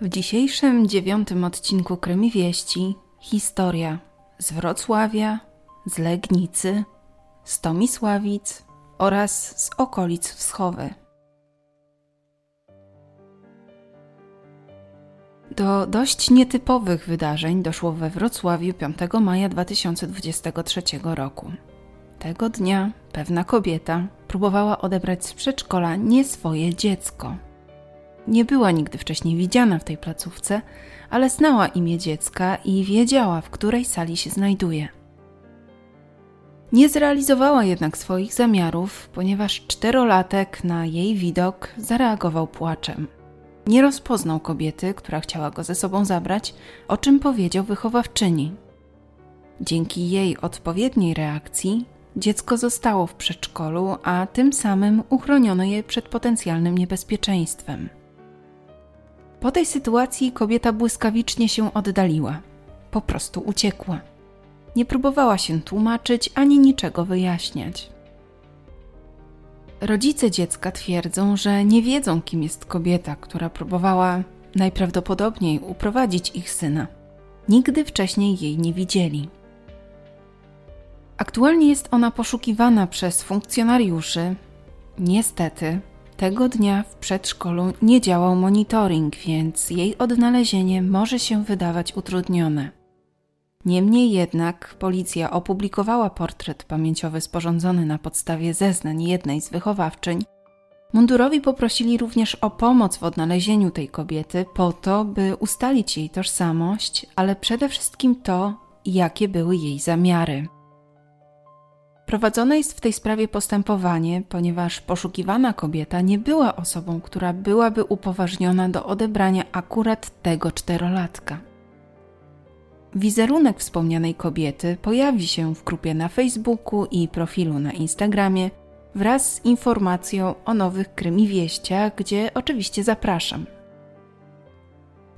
W dzisiejszym dziewiątym odcinku Krymi Wieści historia z Wrocławia, z Legnicy, z Tomisławic oraz z okolic Wschowy. Do dość nietypowych wydarzeń doszło we Wrocławiu 5 maja 2023 roku. Tego dnia pewna kobieta próbowała odebrać z przedszkola nie swoje dziecko. Nie była nigdy wcześniej widziana w tej placówce, ale znała imię dziecka i wiedziała, w której sali się znajduje. Nie zrealizowała jednak swoich zamiarów, ponieważ czterolatek na jej widok zareagował płaczem. Nie rozpoznał kobiety, która chciała go ze sobą zabrać, o czym powiedział wychowawczyni. Dzięki jej odpowiedniej reakcji dziecko zostało w przedszkolu, a tym samym uchroniono je przed potencjalnym niebezpieczeństwem. Po tej sytuacji kobieta błyskawicznie się oddaliła. Po prostu uciekła. Nie próbowała się tłumaczyć ani niczego wyjaśniać. Rodzice dziecka twierdzą, że nie wiedzą, kim jest kobieta, która próbowała najprawdopodobniej uprowadzić ich syna. Nigdy wcześniej jej nie widzieli. Aktualnie jest ona poszukiwana przez funkcjonariuszy. Niestety, tego dnia w przedszkolu nie działał monitoring, więc jej odnalezienie może się wydawać utrudnione. Niemniej jednak policja opublikowała portret pamięciowy sporządzony na podstawie zeznań jednej z wychowawczyń. Mundurowi poprosili również o pomoc w odnalezieniu tej kobiety po to, by ustalić jej tożsamość, ale przede wszystkim to, jakie były jej zamiary. Prowadzone jest w tej sprawie postępowanie, ponieważ poszukiwana kobieta nie była osobą, która byłaby upoważniona do odebrania akurat tego czterolatka. Wizerunek wspomnianej kobiety pojawi się w grupie na Facebooku i profilu na Instagramie wraz z informacją o nowych krymie-wieściach, gdzie oczywiście zapraszam.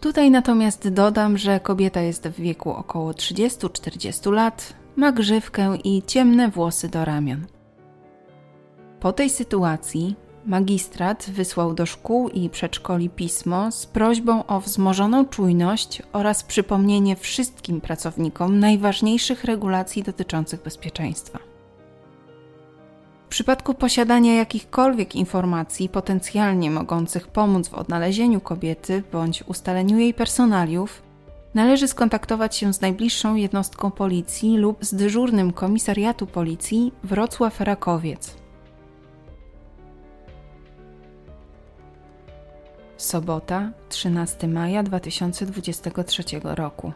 Tutaj natomiast dodam, że kobieta jest w wieku około 30-40 lat, ma grzywkę i ciemne włosy do ramion. Po tej sytuacji magistrat wysłał do szkół i przedszkoli pismo z prośbą o wzmożoną czujność oraz przypomnienie wszystkim pracownikom najważniejszych regulacji dotyczących bezpieczeństwa. W przypadku posiadania jakichkolwiek informacji potencjalnie mogących pomóc w odnalezieniu kobiety bądź ustaleniu jej personaliów, należy skontaktować się z najbliższą jednostką policji lub z dyżurnym komisariatu policji Wrocław-Rakowiec. Sobota, 13 maja 2023 roku.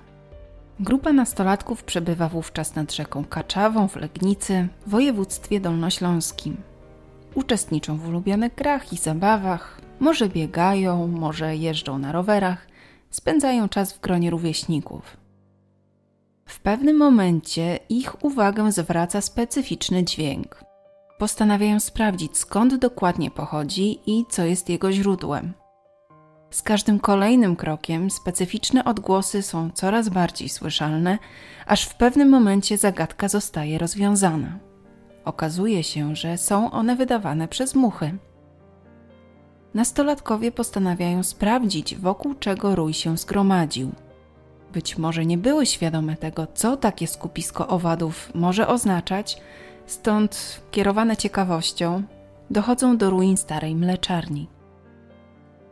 Grupa nastolatków przebywa wówczas nad rzeką Kaczawą w Legnicy, w województwie dolnośląskim. Uczestniczą w ulubionych grach i zabawach, może biegają, może jeżdżą na rowerach, spędzają czas w gronie rówieśników. W pewnym momencie ich uwagę zwraca specyficzny dźwięk. Postanawiają sprawdzić, skąd dokładnie pochodzi i co jest jego źródłem. Z każdym kolejnym krokiem specyficzne odgłosy są coraz bardziej słyszalne, aż w pewnym momencie zagadka zostaje rozwiązana. Okazuje się, że są one wydawane przez muchy nastolatkowie postanawiają sprawdzić, wokół czego rój się zgromadził. Być może nie były świadome tego, co takie skupisko owadów może oznaczać, stąd kierowane ciekawością dochodzą do ruin starej mleczarni.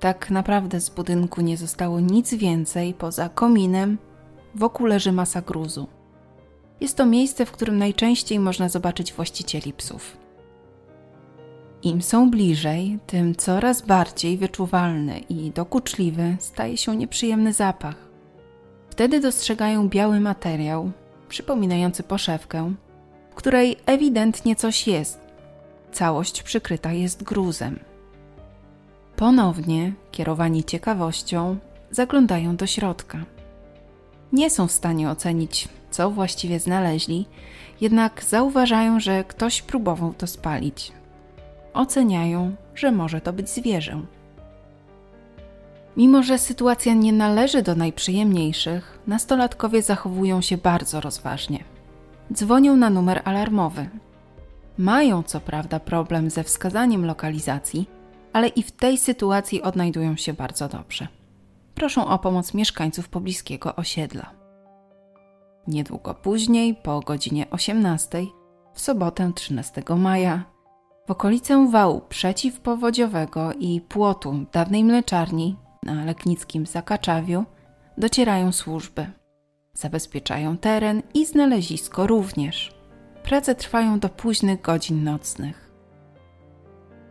Tak naprawdę z budynku nie zostało nic więcej poza kominem, wokół leży masa gruzu. Jest to miejsce, w którym najczęściej można zobaczyć właścicieli psów. Im są bliżej, tym coraz bardziej wyczuwalny i dokuczliwy staje się nieprzyjemny zapach. Wtedy dostrzegają biały materiał, przypominający poszewkę, w której ewidentnie coś jest. Całość przykryta jest gruzem. Ponownie, kierowani ciekawością, zaglądają do środka. Nie są w stanie ocenić, co właściwie znaleźli, jednak zauważają, że ktoś próbował to spalić oceniają, że może to być zwierzę. Mimo, że sytuacja nie należy do najprzyjemniejszych, nastolatkowie zachowują się bardzo rozważnie. Dzwonią na numer alarmowy. Mają co prawda problem ze wskazaniem lokalizacji, ale i w tej sytuacji odnajdują się bardzo dobrze. proszą o pomoc mieszkańców pobliskiego osiedla. Niedługo później, po godzinie 18, w sobotę 13 maja, okolicę wału przeciwpowodziowego i płotu dawnej mleczarni na Leknickim Zakaczawiu docierają służby. Zabezpieczają teren i znalezisko również. Prace trwają do późnych godzin nocnych.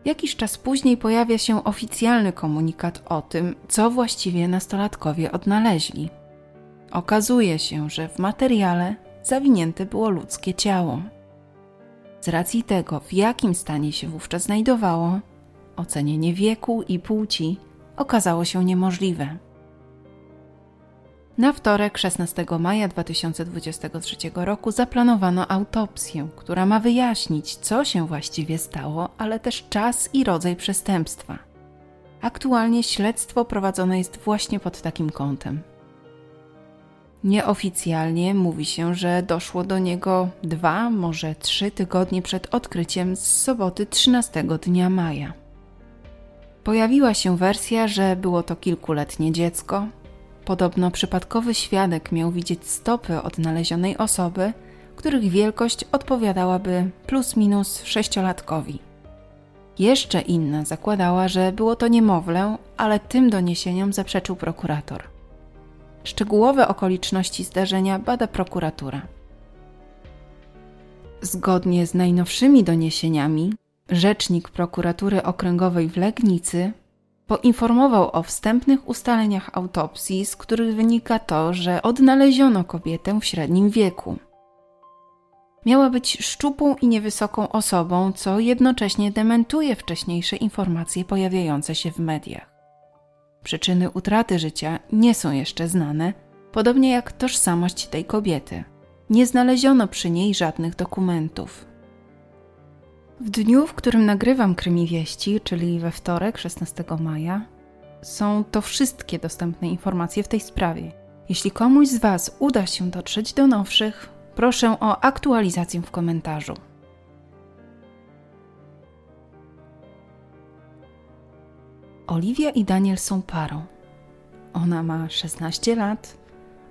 Jakiś czas później pojawia się oficjalny komunikat o tym, co właściwie nastolatkowie odnaleźli. Okazuje się, że w materiale zawinięte było ludzkie ciało. Z racji tego, w jakim stanie się wówczas znajdowało, ocenienie wieku i płci okazało się niemożliwe. Na wtorek 16 maja 2023 roku zaplanowano autopsję, która ma wyjaśnić, co się właściwie stało, ale też czas i rodzaj przestępstwa. Aktualnie śledztwo prowadzone jest właśnie pod takim kątem. Nieoficjalnie mówi się, że doszło do niego dwa, może trzy tygodnie przed odkryciem z soboty 13 dnia maja. Pojawiła się wersja, że było to kilkuletnie dziecko. Podobno przypadkowy świadek miał widzieć stopy odnalezionej osoby, których wielkość odpowiadałaby plus minus sześciolatkowi. Jeszcze inna zakładała, że było to niemowlę, ale tym doniesieniom zaprzeczył prokurator. Szczegółowe okoliczności zdarzenia bada prokuratura. Zgodnie z najnowszymi doniesieniami, rzecznik prokuratury okręgowej w Legnicy poinformował o wstępnych ustaleniach autopsji, z których wynika to, że odnaleziono kobietę w średnim wieku. Miała być szczupłą i niewysoką osobą, co jednocześnie dementuje wcześniejsze informacje pojawiające się w mediach. Przyczyny utraty życia nie są jeszcze znane, podobnie jak tożsamość tej kobiety. Nie znaleziono przy niej żadnych dokumentów. W dniu, w którym nagrywam Krymi Wieści, czyli we wtorek 16 maja, są to wszystkie dostępne informacje w tej sprawie. Jeśli komuś z Was uda się dotrzeć do nowszych, proszę o aktualizację w komentarzu. Oliwia i Daniel są parą. Ona ma 16 lat,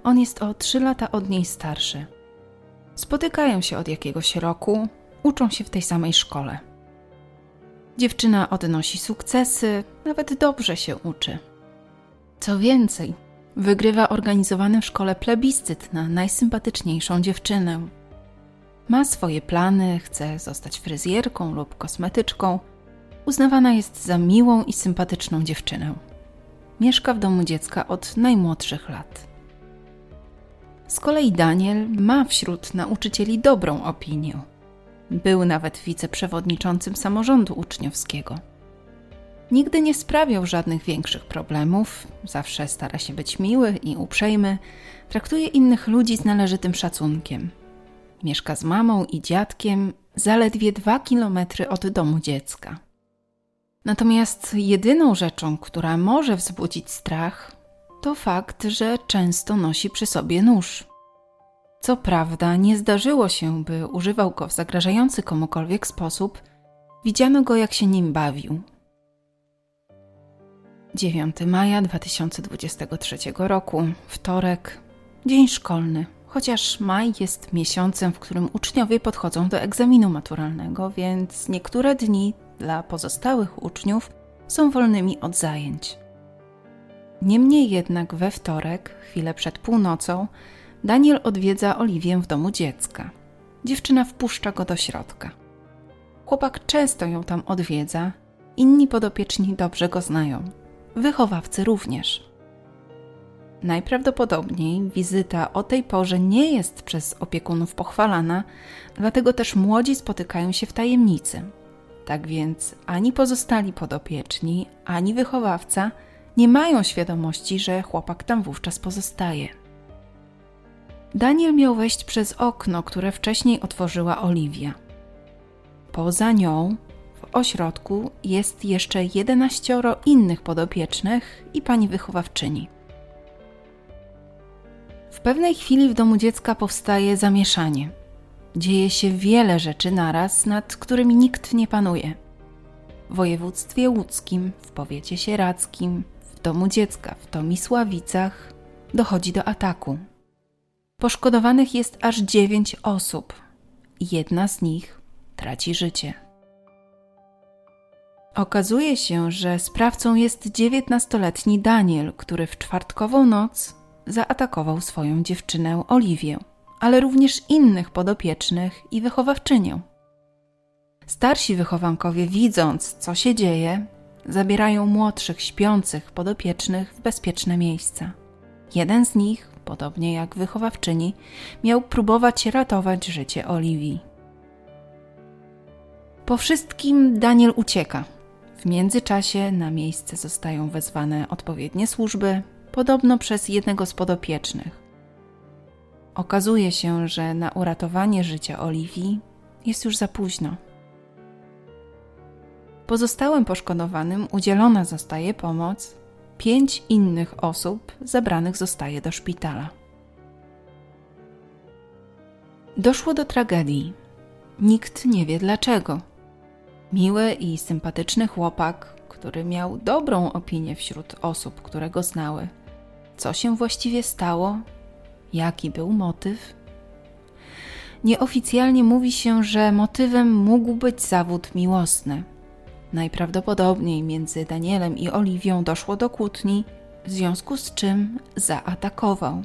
on jest o 3 lata od niej starszy. Spotykają się od jakiegoś roku, uczą się w tej samej szkole. Dziewczyna odnosi sukcesy, nawet dobrze się uczy. Co więcej, wygrywa organizowany w szkole plebiscyt na najsympatyczniejszą dziewczynę. Ma swoje plany, chce zostać fryzjerką lub kosmetyczką, Uznawana jest za miłą i sympatyczną dziewczynę. Mieszka w domu dziecka od najmłodszych lat. Z kolei Daniel ma wśród nauczycieli dobrą opinię. Był nawet wiceprzewodniczącym samorządu uczniowskiego. Nigdy nie sprawiał żadnych większych problemów, zawsze stara się być miły i uprzejmy, traktuje innych ludzi z należytym szacunkiem. Mieszka z mamą i dziadkiem zaledwie dwa kilometry od domu dziecka. Natomiast jedyną rzeczą, która może wzbudzić strach, to fakt, że często nosi przy sobie nóż. Co prawda, nie zdarzyło się, by używał go w zagrażający komukolwiek sposób, widziano go, jak się nim bawił. 9 maja 2023 roku, wtorek, dzień szkolny. Chociaż maj jest miesiącem, w którym uczniowie podchodzą do egzaminu maturalnego, więc niektóre dni dla pozostałych uczniów są wolnymi od zajęć. Niemniej jednak we wtorek, chwilę przed północą, Daniel odwiedza Oliwię w domu dziecka. Dziewczyna wpuszcza go do środka. Chłopak często ją tam odwiedza, inni podopieczni dobrze go znają, wychowawcy również. Najprawdopodobniej wizyta o tej porze nie jest przez opiekunów pochwalana, dlatego też młodzi spotykają się w tajemnicy, tak więc ani pozostali podopieczni, ani wychowawca nie mają świadomości, że chłopak tam wówczas pozostaje. Daniel miał wejść przez okno, które wcześniej otworzyła Oliwia. Poza nią w ośrodku jest jeszcze jedenaścioro innych podopiecznych i pani wychowawczyni. W pewnej chwili w domu dziecka powstaje zamieszanie – Dzieje się wiele rzeczy naraz, nad którymi nikt nie panuje. W województwie łódzkim, w powiecie sieradzkim, w domu dziecka w Tomisławicach dochodzi do ataku. Poszkodowanych jest aż dziewięć osób. Jedna z nich traci życie. Okazuje się, że sprawcą jest dziewiętnastoletni Daniel, który w czwartkową noc zaatakował swoją dziewczynę Oliwię, ale również innych podopiecznych i wychowawczynię. Starsi wychowankowie, widząc, co się dzieje, zabierają młodszych, śpiących podopiecznych w bezpieczne miejsca. Jeden z nich, podobnie jak wychowawczyni, miał próbować ratować życie Oliwii. Po wszystkim Daniel ucieka. W międzyczasie na miejsce zostają wezwane odpowiednie służby, podobno przez jednego z podopiecznych. Okazuje się, że na uratowanie życia Oliwii jest już za późno. Pozostałym poszkodowanym udzielona zostaje pomoc, pięć innych osób zabranych zostaje do szpitala. Doszło do tragedii. Nikt nie wie dlaczego. Miły i sympatyczny chłopak, który miał dobrą opinię wśród osób, które go znały. Co się właściwie stało? Jaki był motyw? Nieoficjalnie mówi się, że motywem mógł być zawód miłosny. Najprawdopodobniej między Danielem i Oliwią doszło do kłótni, w związku z czym zaatakował.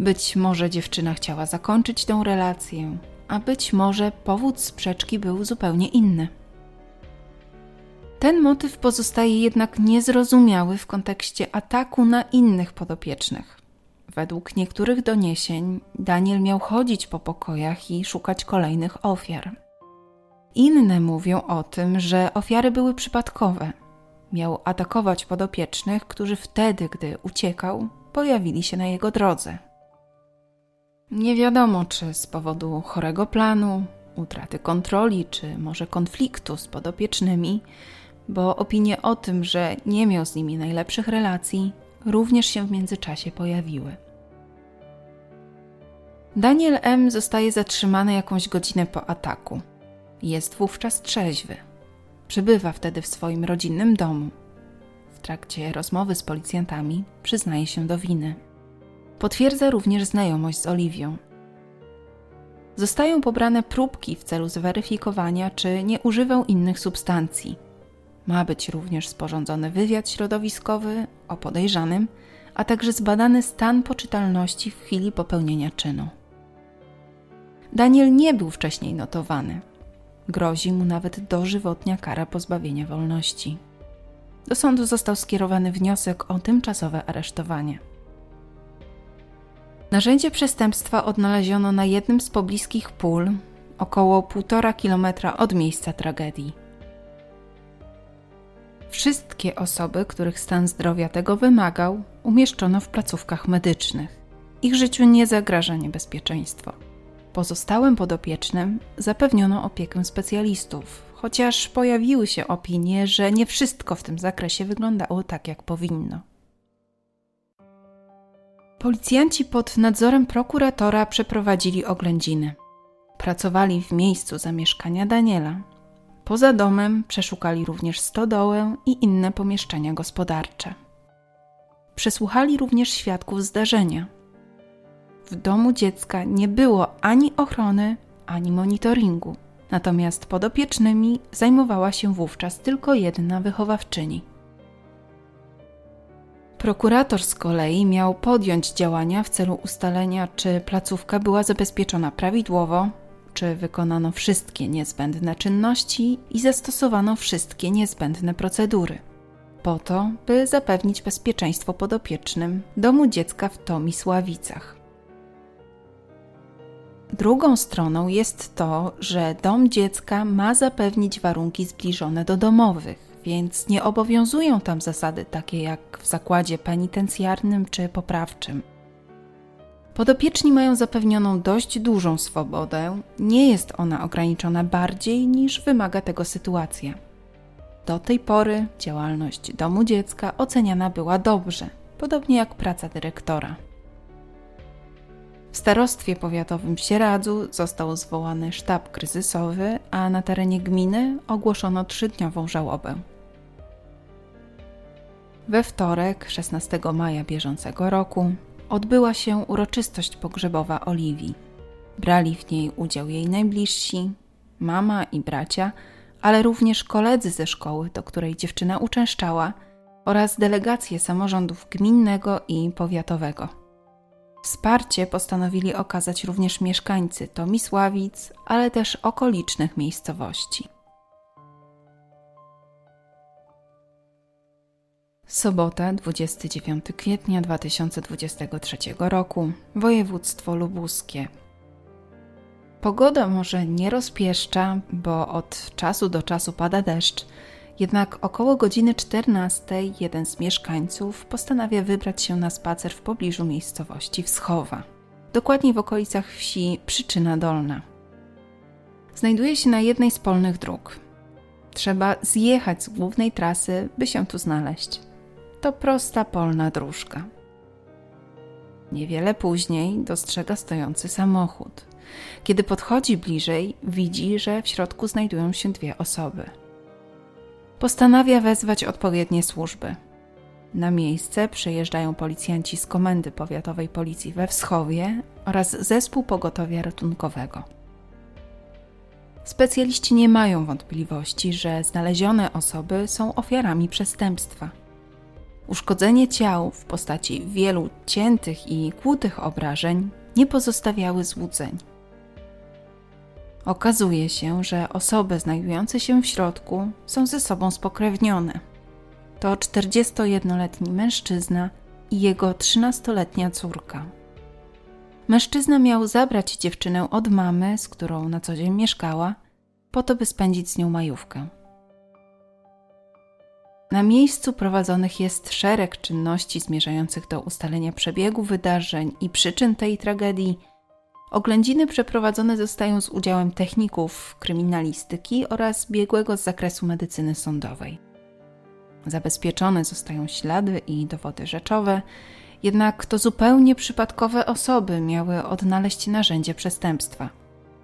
Być może dziewczyna chciała zakończyć tę relację, a być może powód sprzeczki był zupełnie inny. Ten motyw pozostaje jednak niezrozumiały w kontekście ataku na innych podopiecznych. Według niektórych doniesień Daniel miał chodzić po pokojach i szukać kolejnych ofiar. Inne mówią o tym, że ofiary były przypadkowe. Miał atakować podopiecznych, którzy wtedy, gdy uciekał, pojawili się na jego drodze. Nie wiadomo, czy z powodu chorego planu, utraty kontroli, czy może konfliktu z podopiecznymi, bo opinie o tym, że nie miał z nimi najlepszych relacji, również się w międzyczasie pojawiły. Daniel M. zostaje zatrzymany jakąś godzinę po ataku. Jest wówczas trzeźwy. Przybywa wtedy w swoim rodzinnym domu. W trakcie rozmowy z policjantami przyznaje się do winy. Potwierdza również znajomość z Oliwią. Zostają pobrane próbki w celu zweryfikowania, czy nie używał innych substancji. Ma być również sporządzony wywiad środowiskowy o podejrzanym, a także zbadany stan poczytalności w chwili popełnienia czynu. Daniel nie był wcześniej notowany. Grozi mu nawet dożywotnia kara pozbawienia wolności. Do sądu został skierowany wniosek o tymczasowe aresztowanie. Narzędzie przestępstwa odnaleziono na jednym z pobliskich pól, około 1,5 kilometra od miejsca tragedii. Wszystkie osoby, których stan zdrowia tego wymagał, umieszczono w placówkach medycznych. Ich życiu nie zagraża niebezpieczeństwo. Pozostałym podopiecznym zapewniono opiekę specjalistów, chociaż pojawiły się opinie, że nie wszystko w tym zakresie wyglądało tak, jak powinno. Policjanci pod nadzorem prokuratora przeprowadzili oględziny. Pracowali w miejscu zamieszkania Daniela. Poza domem przeszukali również stodołę i inne pomieszczenia gospodarcze. Przesłuchali również świadków zdarzenia. W domu dziecka nie było ani ochrony, ani monitoringu. Natomiast podopiecznymi zajmowała się wówczas tylko jedna wychowawczyni. Prokurator z kolei miał podjąć działania w celu ustalenia, czy placówka była zabezpieczona prawidłowo, czy wykonano wszystkie niezbędne czynności i zastosowano wszystkie niezbędne procedury, po to, by zapewnić bezpieczeństwo podopiecznym domu dziecka w Tomisławicach. Drugą stroną jest to, że dom dziecka ma zapewnić warunki zbliżone do domowych więc nie obowiązują tam zasady takie jak w zakładzie penitencjarnym czy poprawczym. Podopieczni mają zapewnioną dość dużą swobodę, nie jest ona ograniczona bardziej niż wymaga tego sytuacja. Do tej pory działalność domu dziecka oceniana była dobrze, podobnie jak praca dyrektora. W starostwie powiatowym w Sieradzu został zwołany sztab kryzysowy, a na terenie gminy ogłoszono trzydniową żałobę. We wtorek, 16 maja bieżącego roku, odbyła się uroczystość pogrzebowa Oliwii. Brali w niej udział jej najbliżsi, mama i bracia, ale również koledzy ze szkoły, do której dziewczyna uczęszczała, oraz delegacje samorządów gminnego i powiatowego. Wsparcie postanowili okazać również mieszkańcy Tomisławic, ale też okolicznych miejscowości. Sobota, 29 kwietnia 2023 roku, województwo lubuskie. Pogoda może nie rozpieszcza, bo od czasu do czasu pada deszcz, jednak około godziny 14 jeden z mieszkańców postanawia wybrać się na spacer w pobliżu miejscowości Wschowa, dokładniej w okolicach wsi Przyczyna Dolna. Znajduje się na jednej z polnych dróg. Trzeba zjechać z głównej trasy, by się tu znaleźć. To prosta polna dróżka. Niewiele później dostrzega stojący samochód. Kiedy podchodzi bliżej, widzi, że w środku znajdują się dwie osoby. Postanawia wezwać odpowiednie służby. Na miejsce przyjeżdżają policjanci z Komendy Powiatowej Policji we Wschowie oraz Zespół Pogotowia Ratunkowego. Specjaliści nie mają wątpliwości, że znalezione osoby są ofiarami przestępstwa. Uszkodzenie ciał w postaci wielu ciętych i kłutych obrażeń nie pozostawiały złudzeń. Okazuje się, że osoby znajdujące się w środku są ze sobą spokrewnione. To 41-letni mężczyzna i jego 13-letnia córka. Mężczyzna miał zabrać dziewczynę od mamy, z którą na co dzień mieszkała, po to, by spędzić z nią majówkę. Na miejscu prowadzonych jest szereg czynności zmierzających do ustalenia przebiegu wydarzeń i przyczyn tej tragedii. Oględziny przeprowadzone zostają z udziałem techników kryminalistyki oraz biegłego z zakresu medycyny sądowej. Zabezpieczone zostają ślady i dowody rzeczowe, jednak to zupełnie przypadkowe osoby miały odnaleźć narzędzie przestępstwa.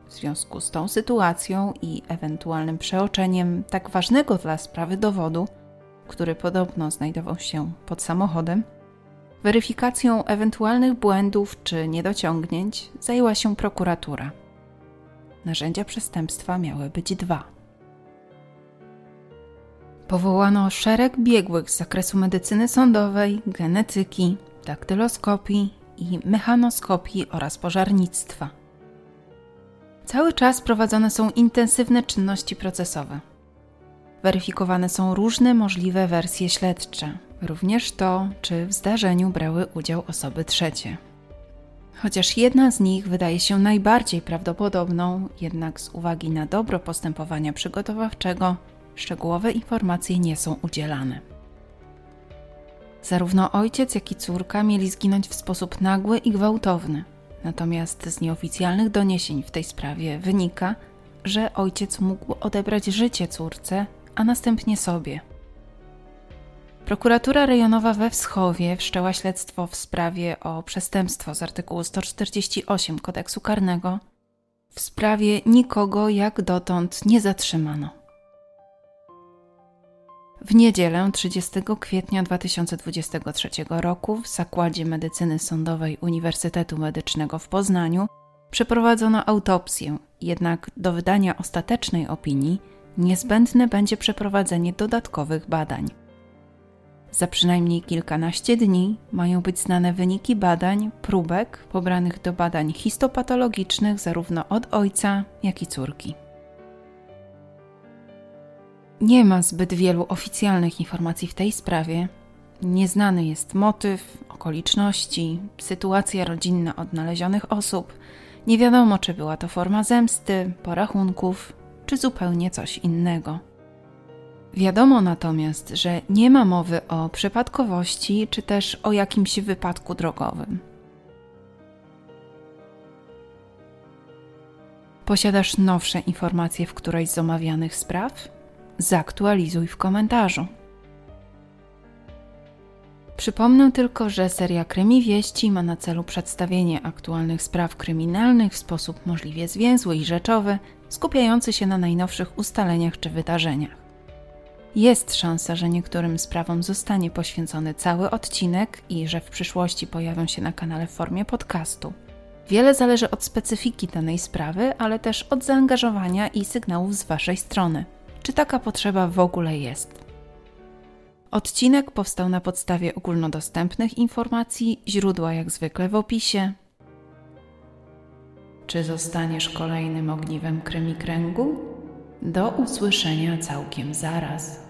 W związku z tą sytuacją i ewentualnym przeoczeniem tak ważnego dla sprawy dowodu, który podobno znajdował się pod samochodem, weryfikacją ewentualnych błędów czy niedociągnięć zajęła się prokuratura. Narzędzia przestępstwa miały być dwa. Powołano szereg biegłych z zakresu medycyny sądowej, genetyki, daktyloskopii i mechanoskopii oraz pożarnictwa. Cały czas prowadzone są intensywne czynności procesowe weryfikowane są różne możliwe wersje śledcze, również to, czy w zdarzeniu brały udział osoby trzecie. Chociaż jedna z nich wydaje się najbardziej prawdopodobną, jednak z uwagi na dobro postępowania przygotowawczego, szczegółowe informacje nie są udzielane. Zarówno ojciec, jak i córka mieli zginąć w sposób nagły i gwałtowny. Natomiast z nieoficjalnych doniesień w tej sprawie wynika, że ojciec mógł odebrać życie córce a następnie sobie. Prokuratura rejonowa we Wschowie wszczęła śledztwo w sprawie o przestępstwo z artykułu 148 kodeksu karnego. W sprawie nikogo jak dotąd nie zatrzymano. W niedzielę 30 kwietnia 2023 roku w Zakładzie Medycyny Sądowej Uniwersytetu Medycznego w Poznaniu przeprowadzono autopsję, jednak do wydania ostatecznej opinii niezbędne będzie przeprowadzenie dodatkowych badań. Za przynajmniej kilkanaście dni mają być znane wyniki badań, próbek pobranych do badań histopatologicznych zarówno od ojca, jak i córki. Nie ma zbyt wielu oficjalnych informacji w tej sprawie. Nieznany jest motyw, okoliczności, sytuacja rodzinna odnalezionych osób. Nie wiadomo, czy była to forma zemsty, porachunków, czy zupełnie coś innego. Wiadomo natomiast, że nie ma mowy o przypadkowości czy też o jakimś wypadku drogowym. Posiadasz nowsze informacje w którejś z omawianych spraw? Zaktualizuj w komentarzu. Przypomnę tylko, że seria Krymi Wieści ma na celu przedstawienie aktualnych spraw kryminalnych w sposób możliwie zwięzły i rzeczowy, skupiający się na najnowszych ustaleniach czy wydarzeniach. Jest szansa, że niektórym sprawom zostanie poświęcony cały odcinek i że w przyszłości pojawią się na kanale w formie podcastu. Wiele zależy od specyfiki danej sprawy, ale też od zaangażowania i sygnałów z Waszej strony. Czy taka potrzeba w ogóle jest? Odcinek powstał na podstawie ogólnodostępnych informacji, źródła jak zwykle w opisie. Czy zostaniesz kolejnym ogniwem kręgu? Do usłyszenia całkiem zaraz.